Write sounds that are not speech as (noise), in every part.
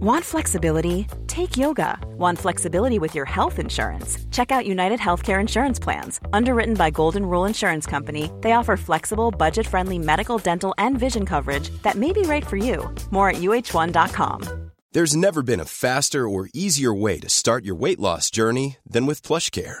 Want flexibility? Take yoga. Want flexibility with your health insurance? Check out United Healthcare Insurance Plans. Underwritten by Golden Rule Insurance Company, they offer flexible, budget friendly medical, dental, and vision coverage that may be right for you. More at uh1.com. There's never been a faster or easier way to start your weight loss journey than with PlushCare.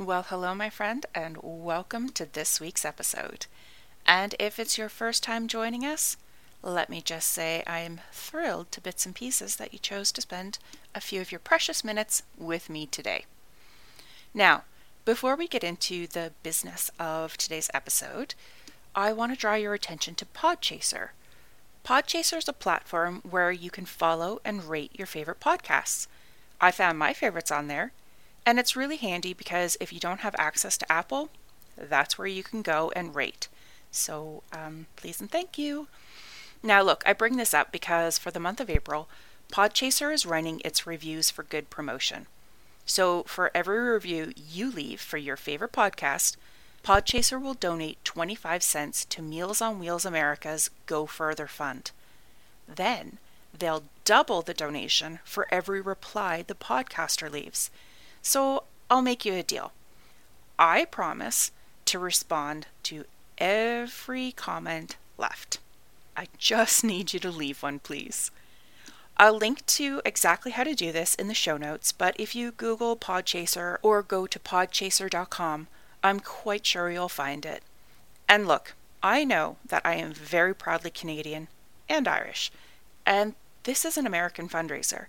Well, hello, my friend, and welcome to this week's episode. And if it's your first time joining us, let me just say I am thrilled to bits and pieces that you chose to spend a few of your precious minutes with me today. Now, before we get into the business of today's episode, I want to draw your attention to Podchaser. Podchaser is a platform where you can follow and rate your favorite podcasts. I found my favorites on there and it's really handy because if you don't have access to Apple, that's where you can go and rate. So um, please and thank you. Now, look, I bring this up because for the month of April, Podchaser is running its reviews for good promotion. So for every review you leave for your favorite podcast, Podchaser will donate 25 cents to Meals on Wheels America's Go Further Fund. Then they'll double the donation for every reply the podcaster leaves. So I'll make you a deal. I promise to respond to every comment left. I just need you to leave one, please. I'll link to exactly how to do this in the show notes, but if you Google Podchaser or go to podchaser.com, I'm quite sure you'll find it. And look, I know that I am very proudly Canadian and Irish, and this is an American fundraiser.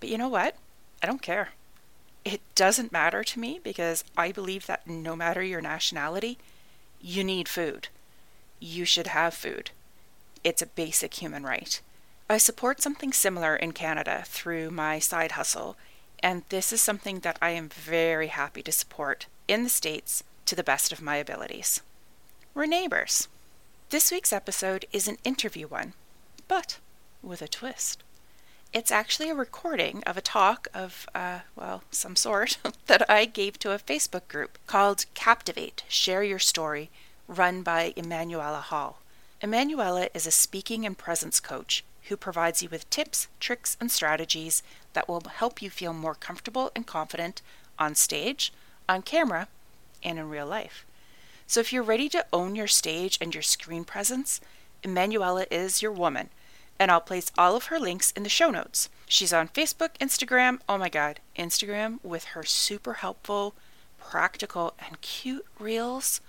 But you know what? I don't care it doesn't matter to me because I believe that no matter your nationality, you need food. You should have food. It's a basic human right. I support something similar in Canada through my side hustle, and this is something that I am very happy to support in the States to the best of my abilities. We're neighbors. This week's episode is an interview one, but with a twist. It's actually a recording of a talk of, uh, well, some sort (laughs) that I gave to a Facebook group called Captivate Share Your Story, run by Emanuela Hall. Emanuela is a speaking and presence coach who provides you with tips, tricks, and strategies that will help you feel more comfortable and confident on stage, on camera, and in real life. So if you're ready to own your stage and your screen presence, Emanuela is your woman and I'll place all of her links in the show notes. She's on Facebook, Instagram, oh my god, Instagram with her super helpful, practical, and cute reels.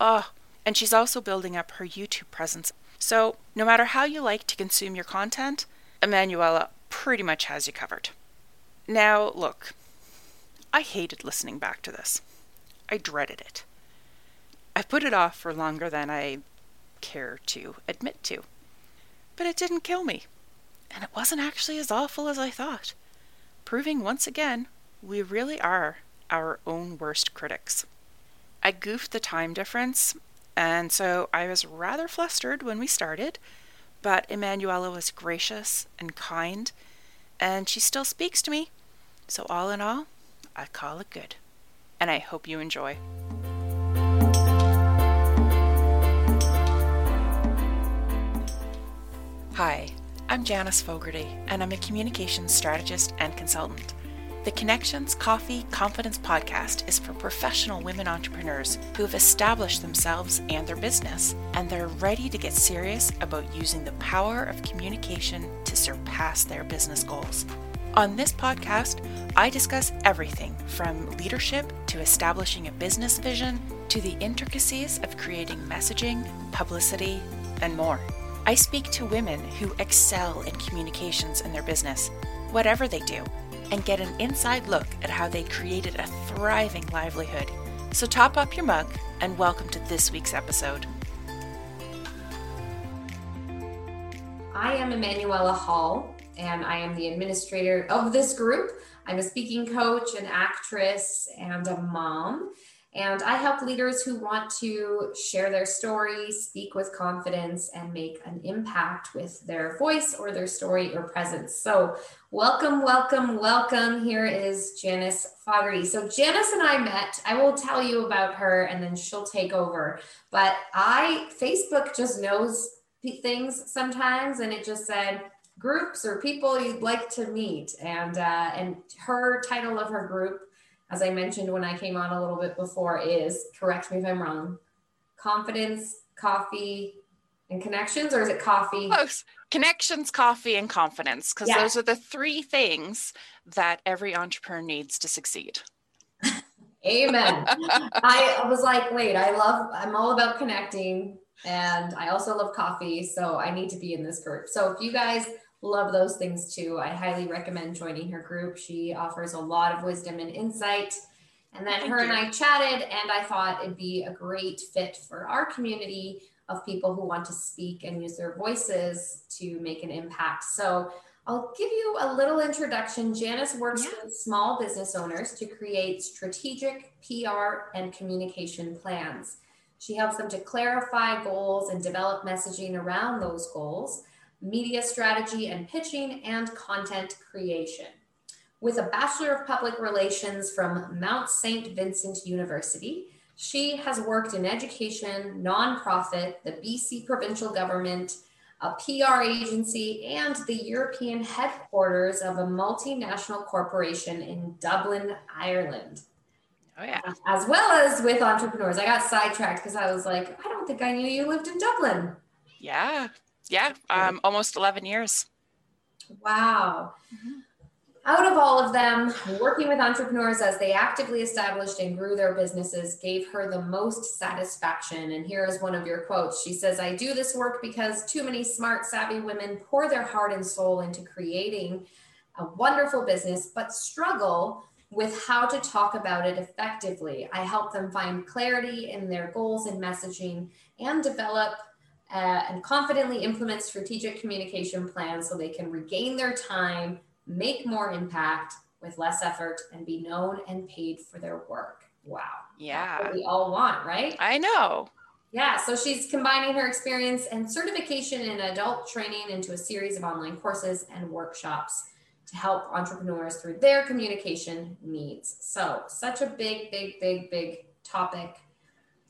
Oh, and she's also building up her YouTube presence. So, no matter how you like to consume your content, Emanuela pretty much has you covered. Now, look, I hated listening back to this. I dreaded it. I put it off for longer than I care to admit to but it didn't kill me. And it wasn't actually as awful as I thought, proving once again we really are our own worst critics. I goofed the time difference, and so I was rather flustered when we started, but Emanuela was gracious and kind, and she still speaks to me. So, all in all, I call it good. And I hope you enjoy. Hi, I'm Janice Fogarty, and I'm a communications strategist and consultant. The Connections Coffee Confidence podcast is for professional women entrepreneurs who have established themselves and their business, and they're ready to get serious about using the power of communication to surpass their business goals. On this podcast, I discuss everything from leadership to establishing a business vision to the intricacies of creating messaging, publicity, and more. I speak to women who excel in communications in their business, whatever they do, and get an inside look at how they created a thriving livelihood. So top up your mug and welcome to this week's episode. I am Emanuela Hall, and I am the administrator of this group. I'm a speaking coach, an actress, and a mom. And I help leaders who want to share their story, speak with confidence, and make an impact with their voice or their story or presence. So, welcome, welcome, welcome. Here is Janice Fogarty. So, Janice and I met. I will tell you about her and then she'll take over. But I, Facebook just knows things sometimes, and it just said, groups or people you'd like to meet and uh, and her title of her group as I mentioned when I came on a little bit before, is correct me if I'm wrong confidence, coffee, and connections, or is it coffee? Close. Connections, coffee, and confidence, because yeah. those are the three things that every entrepreneur needs to succeed. Amen. (laughs) I was like, wait, I love, I'm all about connecting and I also love coffee. So I need to be in this group. So if you guys love those things too. I highly recommend joining her group. She offers a lot of wisdom and insight. And then Thank her you. and I chatted, and I thought it'd be a great fit for our community of people who want to speak and use their voices to make an impact. So I'll give you a little introduction. Janice works yeah. with small business owners to create strategic PR and communication plans. She helps them to clarify goals and develop messaging around those goals media strategy and pitching, and content creation. With a Bachelor of Public Relations from Mount St. Vincent University, she has worked in education, nonprofit, the BC provincial government, a PR agency, and the European headquarters of a multinational corporation in Dublin, Ireland. Oh, yeah. As well as with entrepreneurs. I got sidetracked because I was like, I don't think I knew you lived in Dublin. Yeah, yeah, um, almost 11 years. Wow. Mm-hmm. Out of all of them, working with entrepreneurs as they actively established and grew their businesses gave her the most satisfaction. And here is one of your quotes. She says, I do this work because too many smart, savvy women pour their heart and soul into creating a wonderful business, but struggle with how to talk about it effectively. I help them find clarity in their goals and messaging and develop uh, and confidently implement strategic communication plans so they can regain their time, make more impact with less effort, and be known and paid for their work. Wow. Yeah. we all want, right? I know. Yeah, so she's combining her experience and certification in adult training into a series of online courses and workshops to help entrepreneurs through their communication needs. So, such a big, big, big, big topic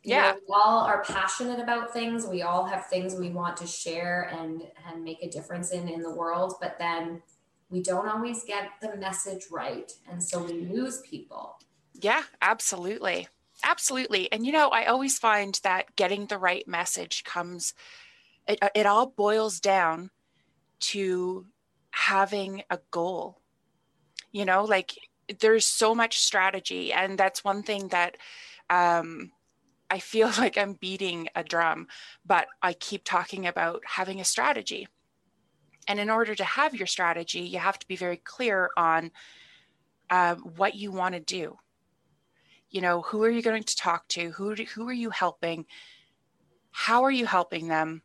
yeah know, we all are passionate about things. We all have things we want to share and and make a difference in in the world but then we don't always get the message right. And so we lose people. Yeah absolutely. Absolutely. And you know i always find that getting the right message comes it, it all boils down to having a goal. You know like there's so much strategy and that's one thing that um I feel (laughs) like I'm beating a drum, but I keep talking about having a strategy. And in order to have your strategy, you have to be very clear on uh, what you want to do. You know, who are you going to talk to? Who, do, who are you helping? How are you helping them?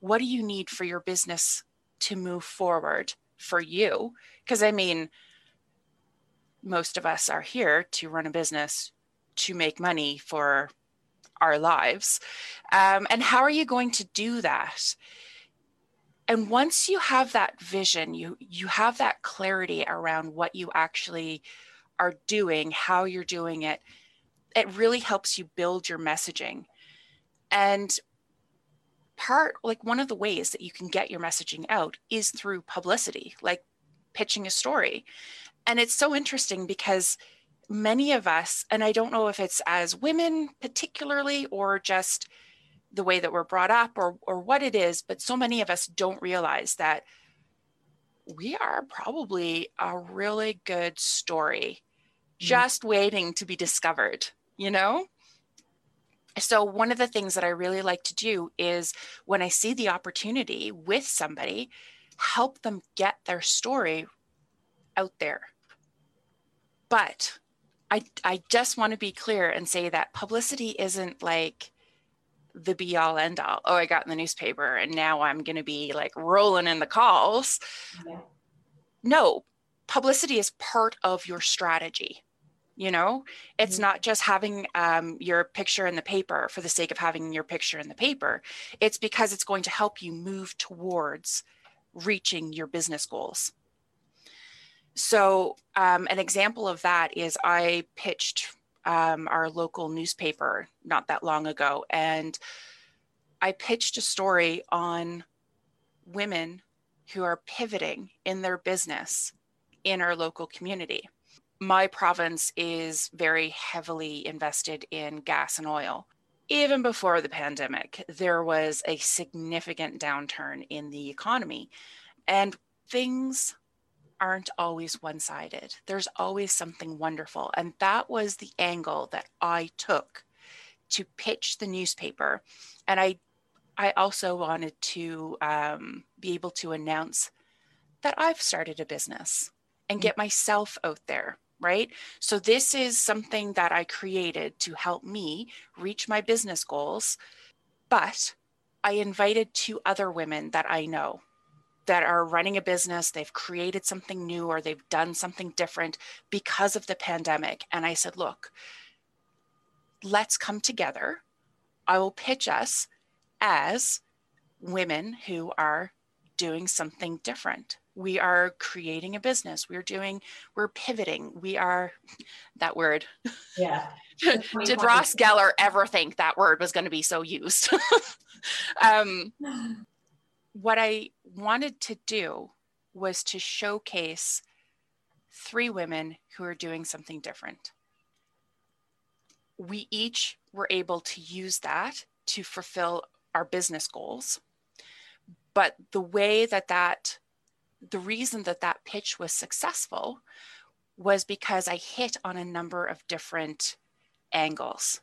What do you need for your business to move forward for you? Because I mean, most of us are here to run a business to make money for our lives. Um, and how are you going to do that? And once you have that vision, you you have that clarity around what you actually are doing, how you're doing it, it really helps you build your messaging. And part like one of the ways that you can get your messaging out is through publicity, like pitching a story. And it's so interesting because many of us, and I don't know if it's as women particularly or just the way that we're brought up or, or what it is, but so many of us don't realize that we are probably a really good story mm-hmm. just waiting to be discovered, you know? So, one of the things that I really like to do is when I see the opportunity with somebody, help them get their story out there. But I, I just want to be clear and say that publicity isn't like the be all end all. Oh, I got in the newspaper and now I'm going to be like rolling in the calls. Yeah. No, publicity is part of your strategy. You know, it's mm-hmm. not just having um, your picture in the paper for the sake of having your picture in the paper. It's because it's going to help you move towards reaching your business goals. So, um, an example of that is I pitched um, our local newspaper not that long ago, and I pitched a story on women who are pivoting in their business in our local community. My province is very heavily invested in gas and oil. Even before the pandemic, there was a significant downturn in the economy, and things aren't always one sided. There's always something wonderful. And that was the angle that I took to pitch the newspaper. And I, I also wanted to um, be able to announce that I've started a business and get myself out there. Right. So, this is something that I created to help me reach my business goals. But I invited two other women that I know that are running a business, they've created something new or they've done something different because of the pandemic. And I said, look, let's come together. I will pitch us as women who are doing something different. We are creating a business. We're doing, we're pivoting. We are (laughs) that word. Yeah. (laughs) Did Ross Geller ever think that word was going to be so used? (laughs) um, what I wanted to do was to showcase three women who are doing something different. We each were able to use that to fulfill our business goals. But the way that that, the reason that that pitch was successful was because I hit on a number of different angles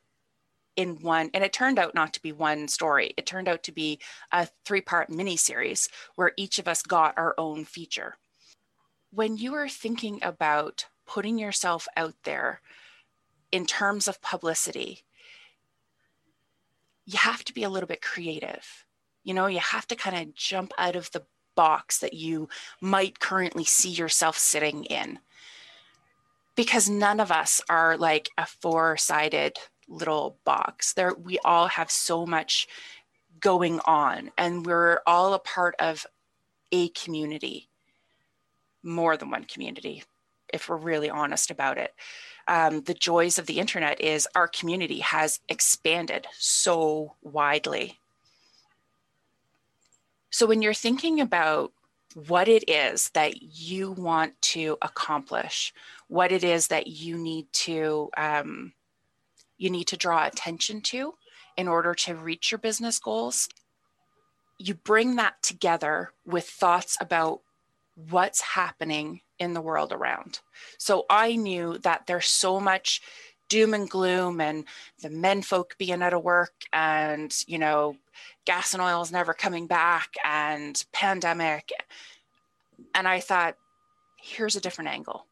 in one and it turned out not to be one story. It turned out to be a three part mini series where each of us got our own feature. When you are thinking about putting yourself out there in terms of publicity you have to be a little bit creative. You know you have to kind of jump out of the box that you might currently see yourself sitting in. Because none of us are like a four sided little box. There, we all have so much going on, and we're all a part of a community, more than one community, if we're really honest about it. Um, the joys of the internet is our community has expanded so widely. So when you're thinking about what it is that you want to accomplish, what it is that you need to um, you need to draw attention to in order to reach your business goals. You bring that together with thoughts about what's happening in the world around. So I knew that there's so much doom and gloom and the men folk being out of work and, you know, gas and oil is never coming back and pandemic. And I thought, here's a different angle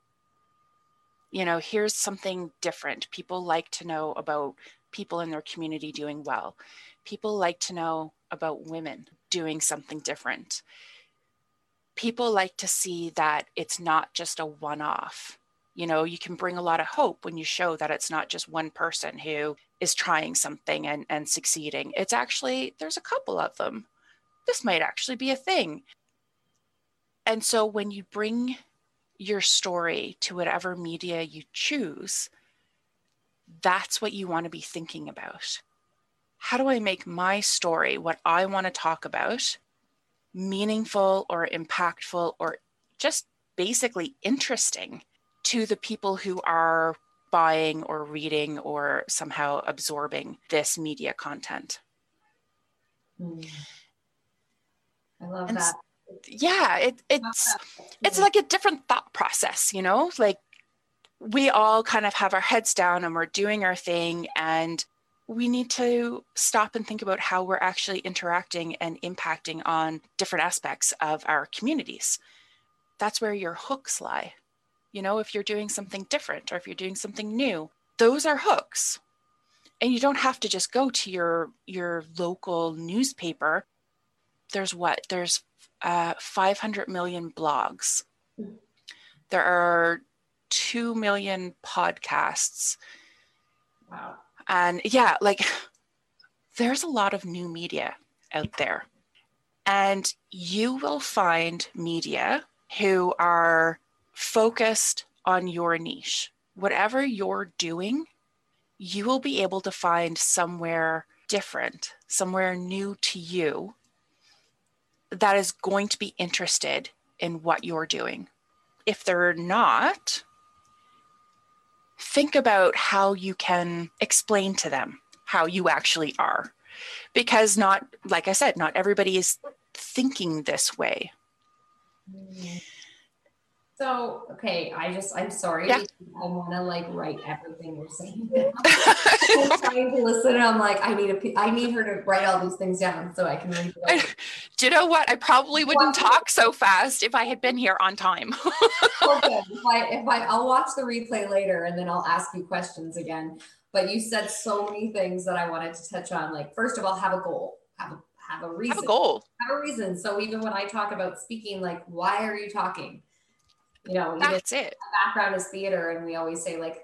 you know, here's something different. People like to know about people in their community doing well. People like to know about women doing something different. People like to see that it's not just a one off. You know, you can bring a lot of hope when you show that it's not just one person who is trying something and, and succeeding. It's actually, there's a couple of them. This might actually be a thing. And so when you bring your story to whatever media you choose, that's what you want to be thinking about. How do I make my story, what I want to talk about, meaningful or impactful or just basically interesting to the people who are buying or reading or somehow absorbing this media content? Mm. I love and that yeah it, it's it's like a different thought process you know like we all kind of have our heads down and we're doing our thing and we need to stop and think about how we're actually interacting and impacting on different aspects of our communities. That's where your hooks lie. You know, if you're doing something different or if you're doing something new, those are hooks. And you don't have to just go to your your local newspaper. There's what? There's uh, 500 million blogs. There are 2 million podcasts. Wow. And yeah, like (sighs) there's a lot of new media out there. And you will find media who are focused on your niche. Whatever you're doing, you will be able to find somewhere different, somewhere new to you that is going to be interested in what you're doing. If they're not, think about how you can explain to them how you actually are. Because, not, like I said, not everybody is thinking this way. So, okay, I just, I'm sorry. Yeah. I want to like write everything you're saying. (laughs) (laughs) I'm trying to listen and I'm like, I need a, I need her to write all these things down so I can read it. (laughs) Do you know what? I probably wouldn't talk so fast if I had been here on time. okay, if I, if I, I'll watch the replay later and then I'll ask you questions again. But you said so many things that I wanted to touch on. Like, first of all, have a goal, have a, have a reason. Have a goal. Have a reason. So even when I talk about speaking, like, why are you talking? You know, That's it. background is theater, and we always say like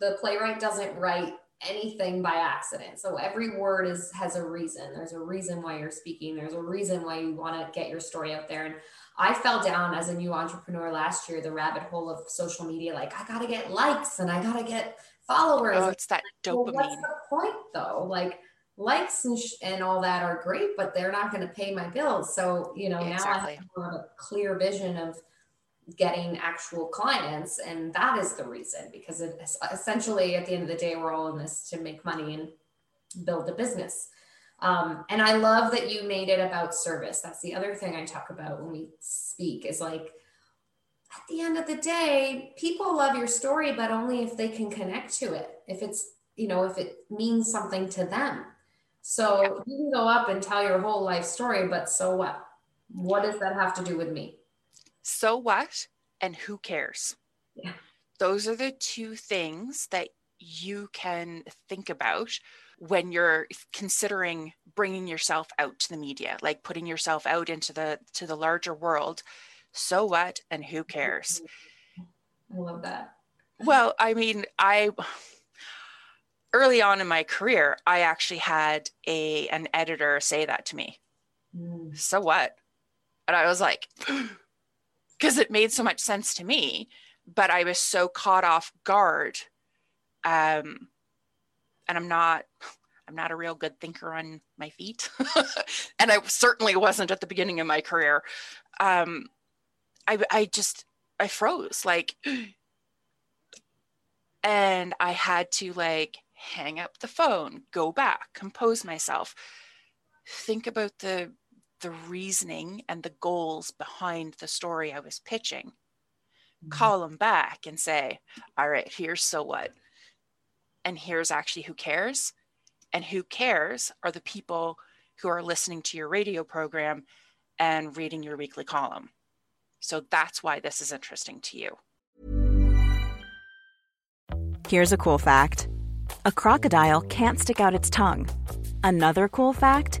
the playwright doesn't write anything by accident. So every word is has a reason. There's a reason why you're speaking. There's a reason why you want to get your story out there. And I fell down as a new entrepreneur last year, the rabbit hole of social media. Like I gotta get likes and I gotta get followers. Oh, it's that Well, what's the point though? Like likes and, sh- and all that are great, but they're not going to pay my bills. So, you know, now I have a clear vision of getting actual clients. And that is the reason because it essentially at the end of the day, we're all in this to make money and build a business. Um, and I love that you made it about service. That's the other thing I talk about when we speak is like, at the end of the day, people love your story, but only if they can connect to it. If it's, you know, if it means something to them. So you can go up and tell your whole life story, but so what? What does that have to do with me? So what? And who cares? Yeah. Those are the two things that you can think about when you're considering bringing yourself out to the media, like putting yourself out into the to the larger world. So what? And who cares? (laughs) I love that. Well, I mean, I early on in my career, I actually had a an editor say that to me. Mm. So what? And I was like, (gasps) because it made so much sense to me, but I was so caught off guard. Um, and I'm not, I'm not a real good thinker on my feet, (laughs) and I certainly wasn't at the beginning of my career. Um, I, I just, I froze like, (gasps) and I had to like hang up the phone, go back, compose myself, think about the the reasoning and the goals behind the story I was pitching. Mm-hmm. Call them back and say, "All right, here's so what." And here's actually who cares. And who cares are the people who are listening to your radio program and reading your weekly column. So that's why this is interesting to you. Here's a cool fact a crocodile can't stick out its tongue. Another cool fact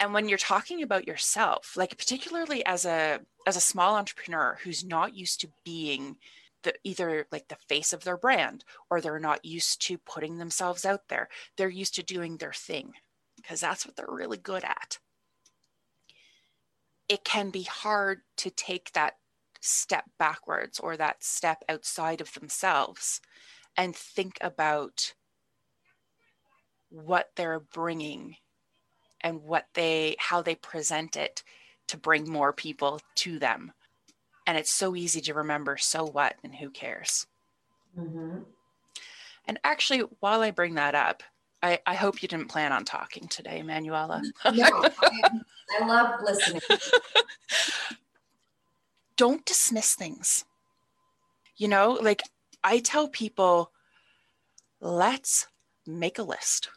And when you're talking about yourself like particularly as a as a small entrepreneur who's not used to being the either like the face of their brand or they're not used to putting themselves out there they're used to doing their thing because that's what they're really good at. It can be hard to take that step backwards or that step outside of themselves and think about what they're bringing and what they how they present it to bring more people to them. And it's so easy to remember so what and who cares. Mm-hmm. and actually while i bring that up i, I hope you didn't plan on talking today manuela. No, I, I love listening. (laughs) don't dismiss things. You know like i tell people let's make a list.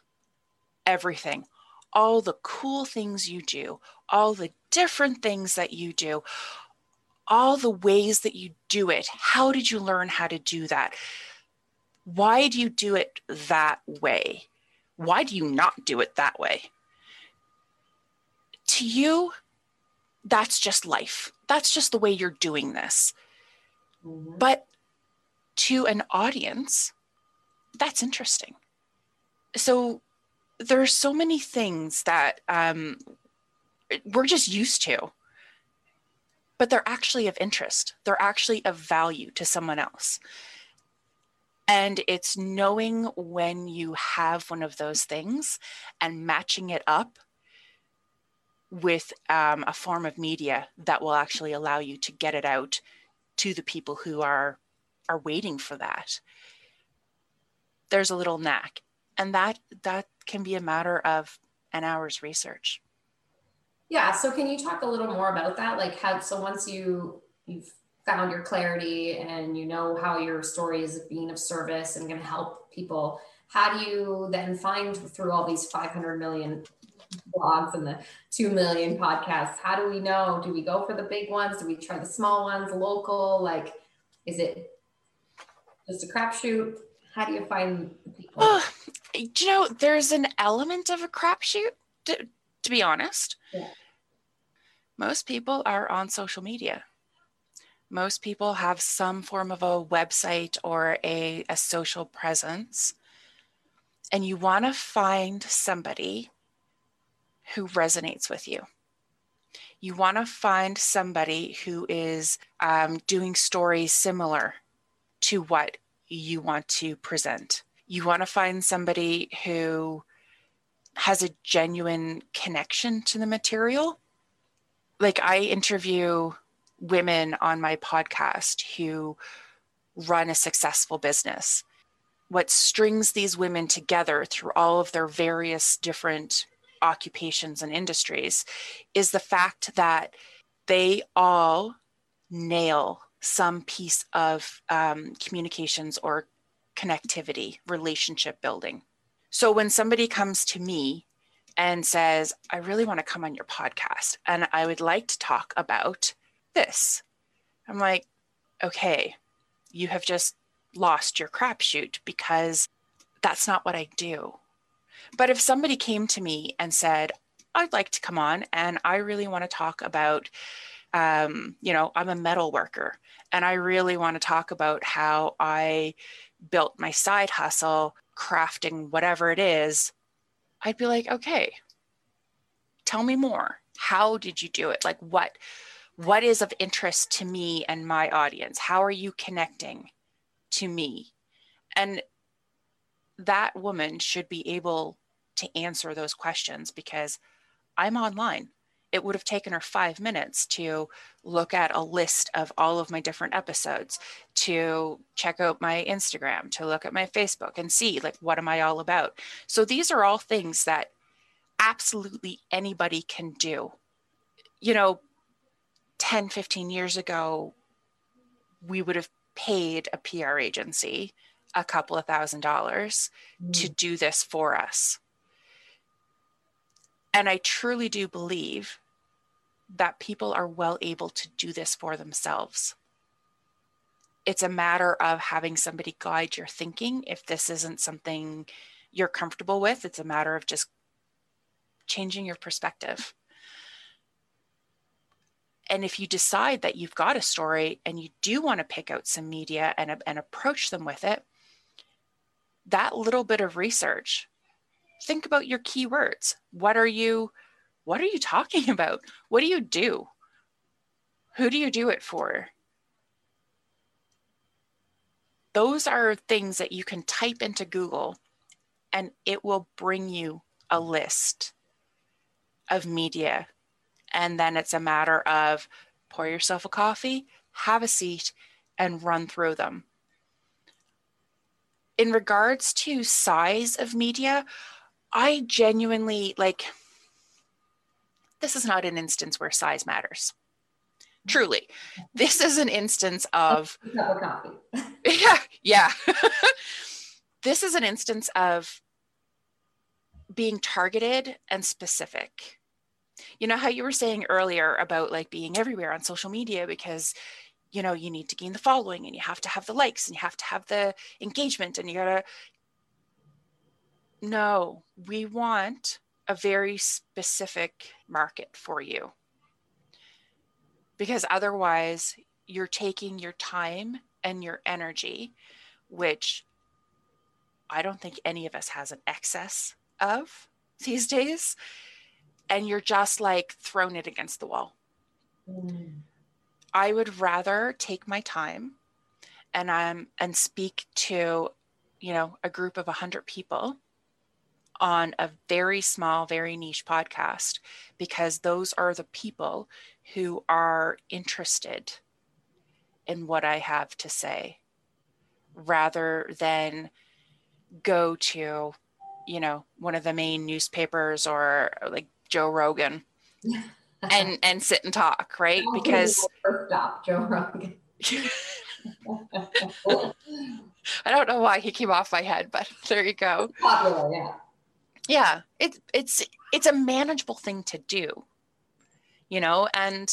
Everything all the cool things you do all the different things that you do all the ways that you do it. How did you learn how to do that? Why do you do it that way? Why do you not do it that way? To you that's just life. That's just the way you're doing this. Mhm. but to an audience that's interesting. So there's so many things that um, we're just used to but they're actually of interest. They're actually of value to someone else. And it's knowing when you have one of those things and matching it up with um, a form of media that will actually allow you to get it out to the people who are are waiting for that. There's a little knack and that that can be a matter of an hour's research Yeah. So can you talk a little more about that? Like how, so once you, you've found your clarity and you know how your story is being of service and going to help people, how do you then find through all these 500 million blogs and the 2 million podcasts, how do we know? Do we go for the big ones? Do we try the small ones, local? Like, is it just a crapshoot? How do you find the people? Oh, you know, there's an element of a crapshoot, to, to be honest. Yeah. Most people are on social media. Most people have some form of a website or a, a social presence. And you want to find somebody who resonates with you. You want to find somebody who is um, doing stories similar to what you want to present. You want to find somebody who has a genuine connection to the material. Like I interview women on my podcast who run a successful business. What strings these women together through all of their various different occupations and industries is the fact that they all nail some piece of um, communications or connectivity, relationship building. So when somebody comes to me and says, I really want to come on your podcast and I would like to talk about this, I'm like, okay, you have just lost your crapshoot because that's not what I do. But if somebody came to me and said, I'd like to come on and I really want to talk about, um, you know, I'm a metal worker and I really want to talk about how I built my side hustle crafting whatever it is, I'd be like, okay, tell me more. How did you do it? Like what what is of interest to me and my audience? How are you connecting to me? And that woman should be able to answer those questions because i'm online it would have taken her five minutes to look at a list of all of my different episodes to check out my instagram to look at my facebook and see like what am i all about so these are all things that absolutely anybody can do. You know, 10, 15 years ago, we would have paid a PR agency a couple of thousand dollars mm. to do this for us. And I truly do believe that people are well able to do this for themselves. It's a matter of having somebody guide your thinking. If this isn't something you're comfortable with, it's a matter of just changing your perspective. And if you decide that you've got a story and you do want to pick out some media and, and approach them with it, that little bit of research, think about your keywords. What are you what are you talking (laughs) about? What do you do? Who do you do it for? Those are things that you can type into Google and it will bring you a list of media. And then it's a matter of pour yourself a coffee, have a seat, and run through them. In regards to size of media, I genuinely like this is not an instance where size matters. Truly, this is an instance of (laughs) (laughs) yeah, yeah. (laughs) this is an instance of being targeted and specific you know how you were saying earlier about like being everywhere on social media because you know you need to gain the following and you have to have the likes and you have to have the engagement and you gotta no we want a very specific market for you because otherwise you're taking your time and your energy which i don't think any of us has an excess of these days and you're just like throwing it against the wall. Mm. I would rather take my time and um and speak to you know a group of 100 people on a very small very niche podcast because those are the people who are interested in what I have to say rather than go to you know one of the main newspapers or like Joe Rogan (laughs) and and sit and talk, right? Because stop Joe Rogan. (laughs) (laughs) I don't know why he came off my head, but there you go. Popular, yeah. Yeah, it's it's it's a manageable thing to do, you know, and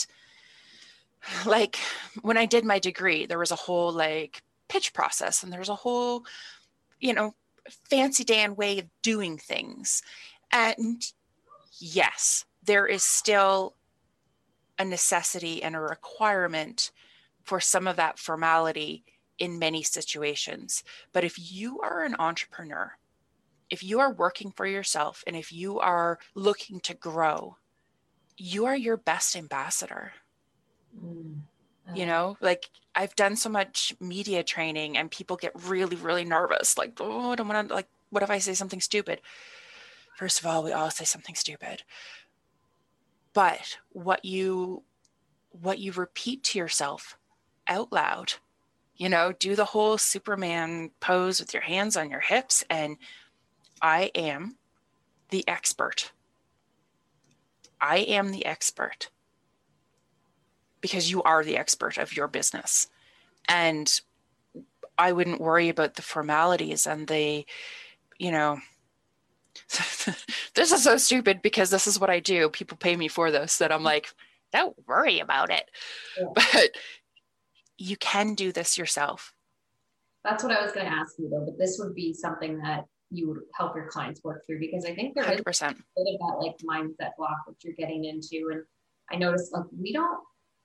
like when I did my degree, there was a whole like pitch process, and there's a whole, you know, fancy Dan way of doing things, and yes, there is still a necessity and a requirement for some of that formality in many situations. But if you are an entrepreneur, if you are working for yourself and if you are looking to grow, you are your best ambassador. Mm. You know, like I've done so much media training and people get really, really nervous. Like, oh, I don't want to, like, what if I say something stupid? First of all, we all say something stupid. But what you what you repeat to yourself out loud, you know, do the whole Superman pose with your hands on your hips and I am the expert. I am the expert because you are the expert of your business. And I wouldn't worry about the formalities and the, you know, (laughs) this is so stupid because this is what I do. People pay me for this that I'm like, don't worry about it. Yeah. (laughs) But you can do this yourself. That's what I was going to ask you though, but this would be something that you would help your clients work through because I think there 100%. is a bit of that like mindset block that you're getting into. And I noticed like we don't,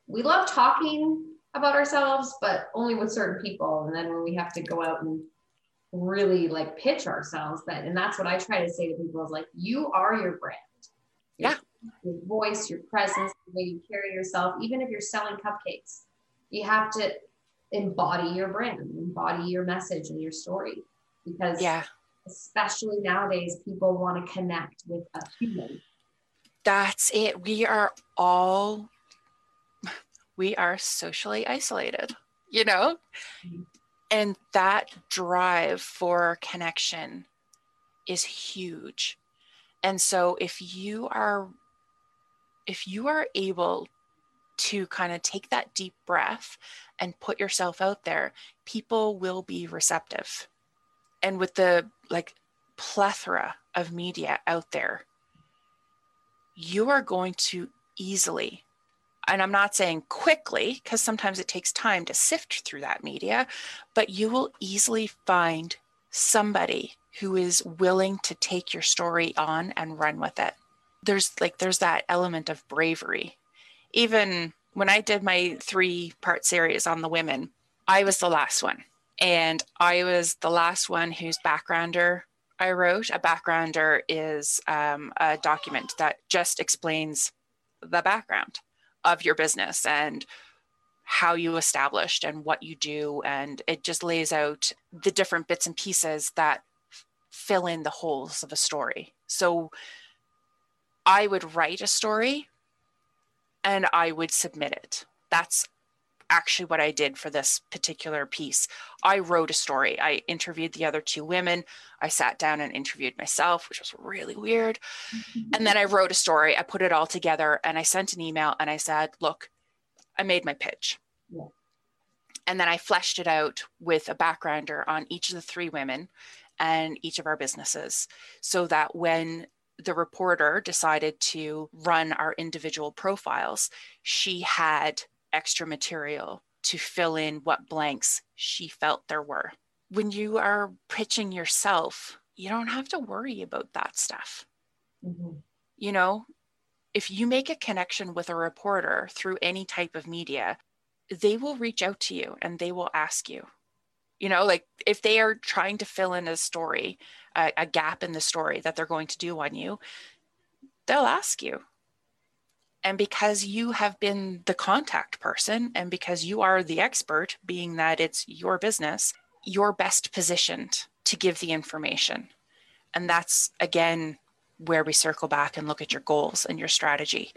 we love talking about ourselves, but only with certain people. And then when we have to go out and really like pitch ourselves that and that's what i try to say to people is like you are your brand yeah your voice, your presence, the way you carry yourself, even if you're selling cupcakes, you have to embody your brand, embody your message and your story. Because Yeah. Especially nowadays, people want to connect with a human. That's it. We are all we are socially isolated, you know? Mhm. And that drive for connection is huge. And so if you are if you are able to kind of take that deep breath and put yourself out there, people will be receptive. And with the like plethora of media out there, you are going to easily, and I'm not saying quickly, because sometimes it takes time to sift through that media, but you will easily find somebody who is willing to take your story on and run with it. There's like, there's that element of bravery. Even when I did my three part series on the women, I was the last one. And I was the last one whose backgrounder I wrote. A backgrounder is um, a document that just explains the background of your business and how you established and what you do. And it just lays out the different bits and pieces that fill in the holes of a story. So I would write a story and I would submit it. That's actually what I did for this particular piece. I wrote a story. I interviewed the other two women. I sat down and interviewed myself, which was really weird. Mm-hmm. And then I wrote a story. I put it all together and I sent an email and I said, Look, I made my pitch. Yeah. And then I fleshed it out with a backgrounder on each of the three women and each of our businesses so that when the reporter decided to run our individual profiles, she had extra material to fill in what blanks she felt there were. When you are pitching yourself, you don't have to worry about that stuff. Mhm. You know, if you make a connection with a reporter through any type of media, they will reach out to you and they will ask you. You know, like if they are trying to fill in a story, a, a gap in the story that they're going to do on you, they'll ask you. And because you have been the contact person and because you are the expert, being that it's your business, you're best positioned to give the information. And that's again where we circle back and look at your goals and your strategy.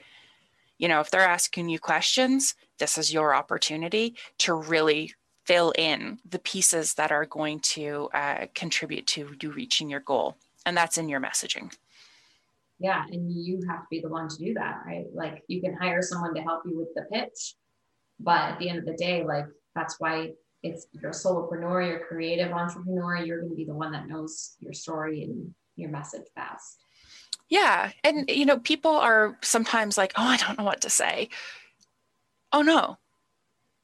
You know, if they're asking you questions, this is your opportunity to really fill in the pieces that are going to uh, contribute to you reaching your goal. And that's in your messaging. Yeah. And you have to be the one to do that, right? Like you can hire someone to help you with the pitch. But at the end of the day, like that's why it's you're a solopreneur, you're a creative entrepreneur, you're going to be the one that knows your story and your message best. Yeah. And, you know, people are sometimes like, oh, I don't know what to say. Oh, no.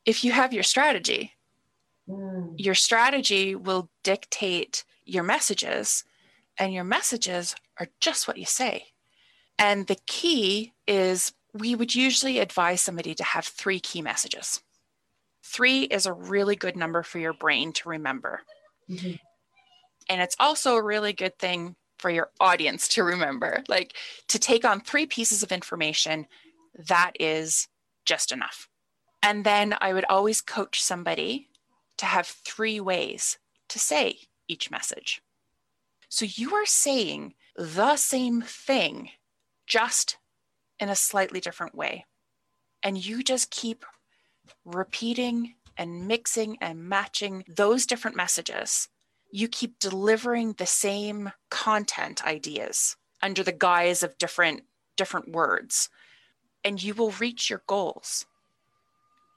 If you have your strategy, Mm, your strategy will dictate your messages, and your messages are just what you say. And the key is we would usually advise somebody to have three key messages. Three is a really good number for your brain to remember. mhm. And it's also a really good thing for your audience to remember. Like to take on three pieces of information, that is just enough. And then I would always coach somebody to have three ways to say each message. So you are saying the same thing, just in a slightly different way. And you just keep repeating and mixing and matching those different messages. You keep delivering the same content ideas under the guise of different different words and you will reach your goals.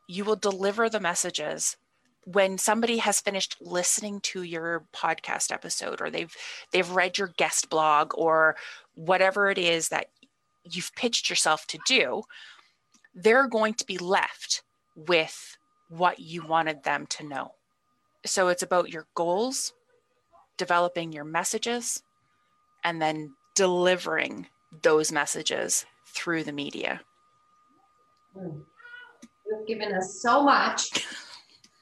You will deliver the messages when somebody has finished listening to your podcast episode or they've they've read your guest blog or whatever it is that you've pitched yourself to do they're going to be left with what you wanted them to know so it's about your goals developing your messages and then delivering those messages through the media Mm. You've given us so much. (laughs)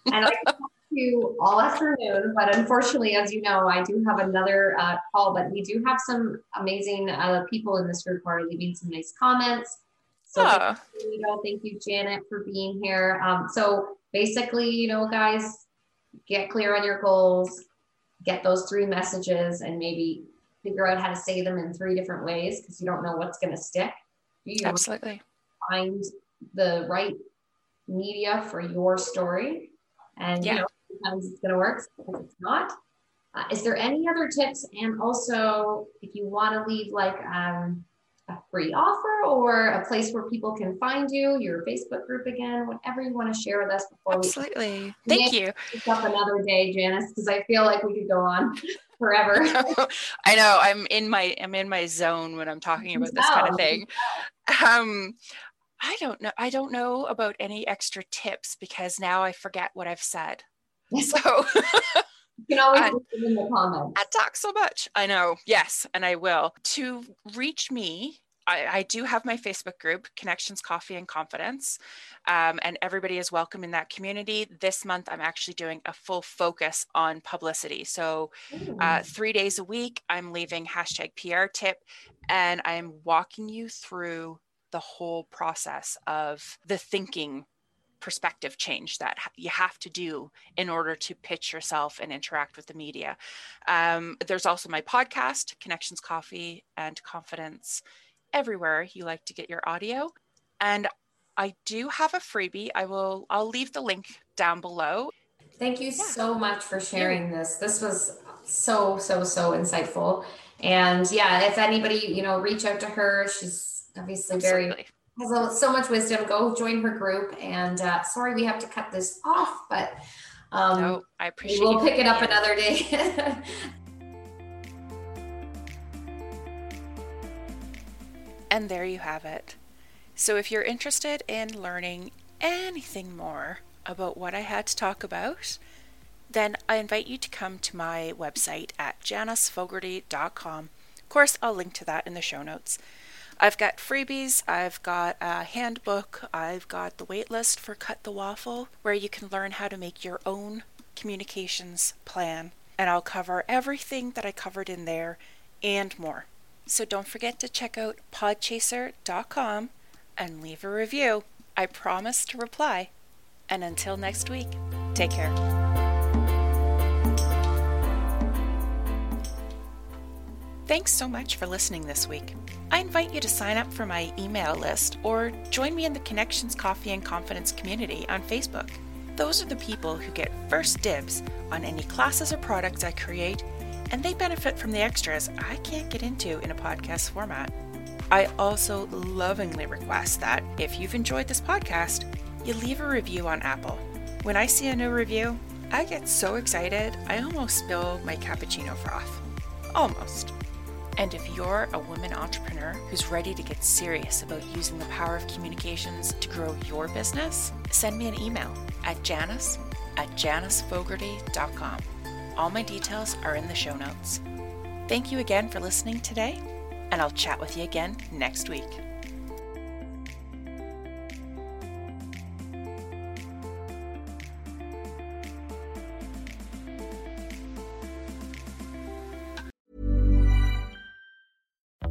And I can talk to you all afternoon, but unfortunately, as you know, I do have another uh, call. But we do have some amazing uh, people in this group who are leaving some nice comments. So Oh. thank you, you know, thank you, Janet, for being here. Um, so basically, you know, guys, get clear on your goals, get those three messages, and maybe figure out how to say them in three different ways because you don't know what's going to stick. You Absolutely. find the right media for your story, and Yeah. you know sometimes it's going to work, sometimes it's not. Uh, is there any other tips? And also, if you want to leave like um, a free offer or a place where people can find you, your Facebook group again, whatever you want to share with us before Absolutely. Thank you. we (laughs) pick up another day, Janice, because I feel like we could go on (laughs) forever. (laughs) I know I'm in my I'm in my zone when I'm talking about this kind of thing. Um I don't know I don't know about any extra tips because now I forget what I've said. (laughs) So You (laughs) can always I- in the comments. I talk so much. I know. Yes, and I will. To reach me, I, I do have my Facebook group, Connections Coffee and Confidence, um, and everybody is welcome in that community. This month, I'm actually doing a full focus on publicity. So, uh, three days a week, I'm leaving hashtag PR tip, and I'm walking you through the whole process of the thinking perspective change that you have to do in order to pitch yourself and interact with the media. Um, there's also my podcast, Connections Coffee and Confidence, everywhere you like to get your audio. And I do have a freebie. I will I'll leave the link down below. Thank you so much for sharing this. This was so, so, so insightful. And yeah, if anybody, you know, reach out to her. She's obviously very Absolutely. has a- so much wisdom. Go join her group. And uh, sorry we have to cut this off, but um, no, I appreciate. we appreciate will you pick it up in. another day. (laughs) And there you have it. So, if you're interested in learning anything more about what I had to talk about, then I invite you to come to my website at janisfogarty.com. Of course, I'll link to that in the show notes. I've got freebies, I've got a handbook, I've got the waitlist for Cut the Waffle, where you can learn how to make your own communications plan. And I'll cover everything that I covered in there and more. So don't forget to check out podchaser.com and leave a review. I promise to reply. And until next week, take care. Thanks so much for listening this week. I invite you to sign up for my email list or join me in the Connections Coffee and Confidence community on Facebook. Those are the people who get first dibs on any classes or products I create, and they benefit from the extras I can't get into in a podcast format. I also lovingly request that if you've enjoyed this podcast, you leave a review on Apple. When I see a new review, I get so excited I almost spill my cappuccino froth. Almost. And if you're a woman entrepreneur who's ready to get serious about using the power of communications to grow your business, send me an email at janice at janisfogarty.com. All my details are in the show notes. Thank you again for listening today, and I'll chat with you again next week.